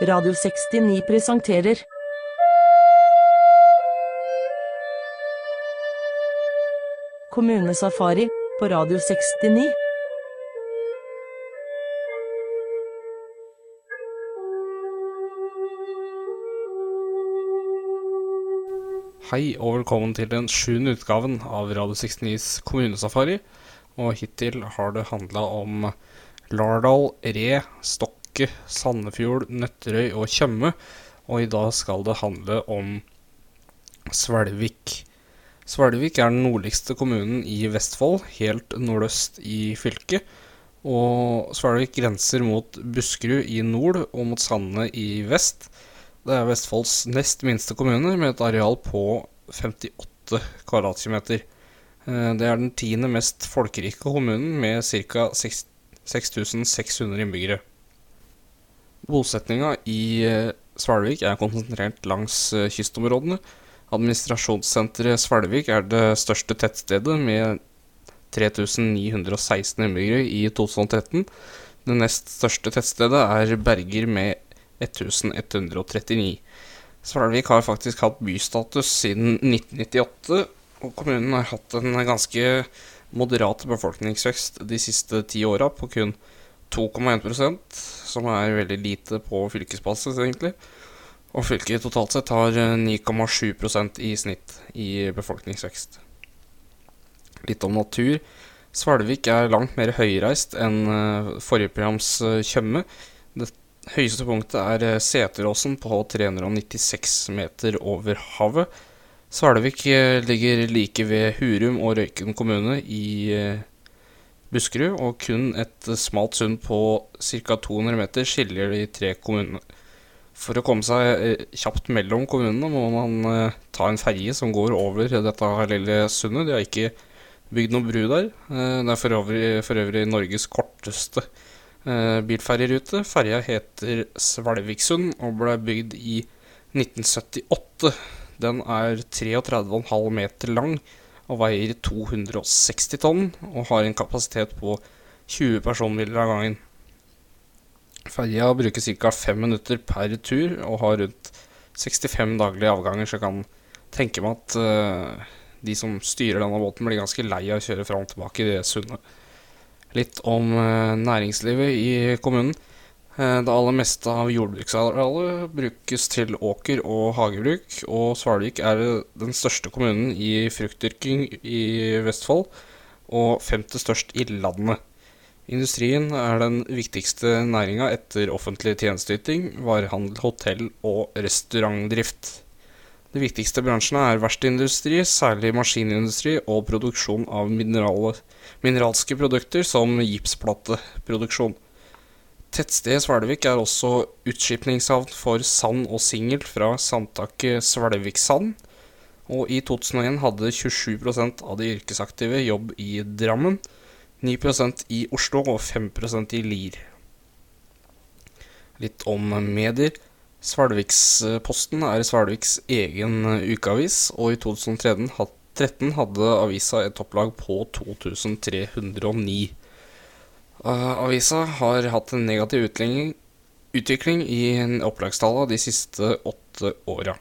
Radio 69 presenterer Kommunesafari på Radio 69. Hei og velkommen til den sjuende utgaven av Radio 69s kommunesafari. Og hittil har det handla om Lardal, Re, Stokke, Sandefjord, Nøtterøy og Tjøme. Og i dag skal det handle om Svelvik. Svelvik er den nordligste kommunen i Vestfold, helt nordøst i fylket. Og Svelvik grenser mot Buskerud i nord og mot Sandene i vest. Det er Vestfolds nest minste kommune, med et areal på 58 kvadratkilometer. Eh, Det er den tiende mest folkerike kommunen, med ca. 6600 innbyggere. Bosetninga i eh, Svelvik er konsentrert langs eh, kystområdene. Administrasjonssenteret Svelvik er det største tettstedet, med 3916 innbyggere i 2013. Det nest største tettstedet er Berger med 1139. Svelvik har faktisk hatt bystatus siden 1998, og kommunen har hatt en ganske moderat befolkningsvekst de siste ti åra, på kun 2,1% som er veldig lite på fylkesbasis, egentlig. Og fylket totalt sett har 9,7% i snitt i befolkningsvekst. Litt om natur. Svelvik er langt mer høyreist enn eh, forrige programs eh, Tjøme. Det høyeste punktet er eh, Seteråsen på 396 meter over havet. Svelvik eh, ligger like ved Hurum og Røyken kommune i eh, Buskerud, og kun et smalt sund på ca. 200 meter skiller de tre kommunene. For å komme seg eh, kjapt mellom kommunene må man eh, ta en ferje som går over dette lille sundet. De har ikke bygd noe bru der. Eh, Det er for øvrig, for øvrig Norges korteste bilferjerute. Ferja heter Svelviksund og ble bygd i 1978. Den er 33,5 meter lang og veier 260 tonn, og har en kapasitet på 20 personbiler av gangen. Ferja bruker ca. 5 minutter per tur og har rundt 65 daglige avganger, så jeg kan tenke meg at uh, de som styrer denne båten, blir ganske lei av å kjøre fram og tilbake i det sundet. Litt om uh, næringslivet i kommunen. Eh, Det aller meste av jordbruksarealet brukes til åker- og hagebruk, og Svalvik er den største kommunen i fruktdyrking i Vestfold, og femte størst i landet. Industrien er den viktigste næringa etter offentlig tjenesteyting, varehandel, hotell og restaurantdrift. De viktigste bransjene er verkstedindustri, særlig maskinindustri og produksjon av mineralske produkter som gipsplateproduksjon. Tettstedet Svelvik er også utskipningshavn for sand og singel fra sandtaket Svelviksand. Og i 2001 hadde 27% av de yrkesaktive jobb i Drammen, 9% i Oslo og 5% i Lier. Litt om medier. Svelviksposten er Svelviks egen ukeavis, og i 2013 hadde avisa et opplag på 2309. Uh, avisa har hatt en negativ utvikling, i opplagstallene de siste åtte åra.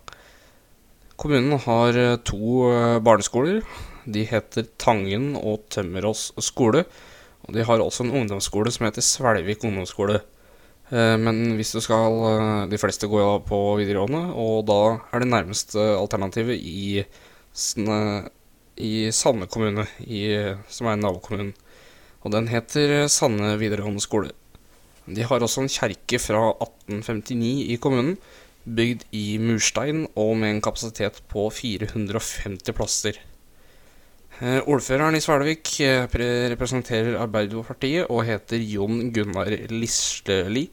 Kommunen har eh, to eh, barneskoler. De heter Tangen og Tømmerås skole. Og de har også en ungdomsskole som heter Svelvik ungdomsskole. Eh, Men hvis du skal eh, De fleste går jo på videregående, og da er det nærmeste alternativet i, i Sande kommune, i, som er nabokommunen. Og den heter Sanne videregående skole. De har også en kjerke fra 1859 i kommunen, bygd i murstein og med en kapasitet på 450 plasser. Eh, Ordføreren i Svelvik eh, representerer Arbeiderpartiet og heter Jon Gunnar Lisleli.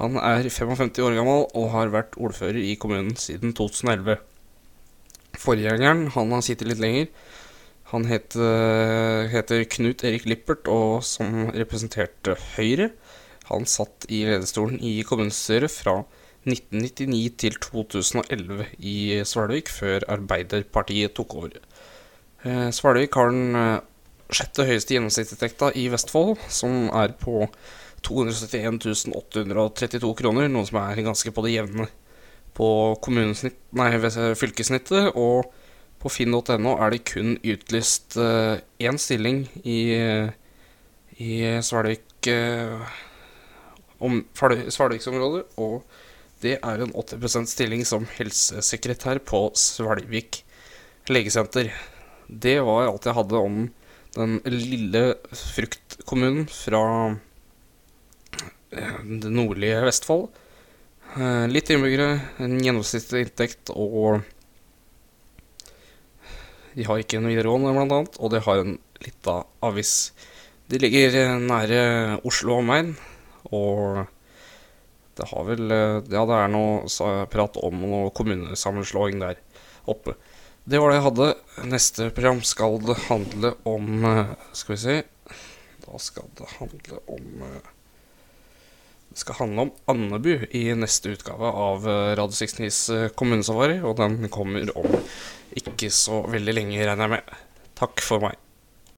Han er 55 år gammel og har vært ordfører i kommunen siden 2011. Forgjengeren han har sittet litt lenger. Han het, eh, heter Knut Erik Lippert og som representerte Høyre. Han satt i lederstolen i kommunestyret fra 1999 til 2011 i Svelvik, før Arbeiderpartiet tok over. Eh, Svelvik har den eh, sjette høyeste gjennomsnittsinntekta i Vestfold, som er på 271 832 kroner, noe som er ganske på det jevne på nei, fylkessnittet. Og på finn.no er det kun utlyst én stilling i, i Svelvik eh, om Svelviksområdet, og det er en 80% stilling som helsesekretær på Svelvik legesenter. Det var alt jeg hadde om den lille fruktkommunen fra eh, det nordlige Vestfold. Eh, litt innbyggere, en gjennomsnittlig inntekt og De har ikke en videregående, blant annet, og de har en lita avis. De ligger nære Oslo og omegn, og det har vel Ja, det er noe prat om noe kommunesammenslåing der oppe. Det var det jeg hadde. Neste program skal det handle om Skal vi se Da skal det handle om Det skal handle om Andebu i neste utgave av Radio 69s kommunesafari. Og den kommer om ikke så veldig lenge, regner jeg med. Takk for meg.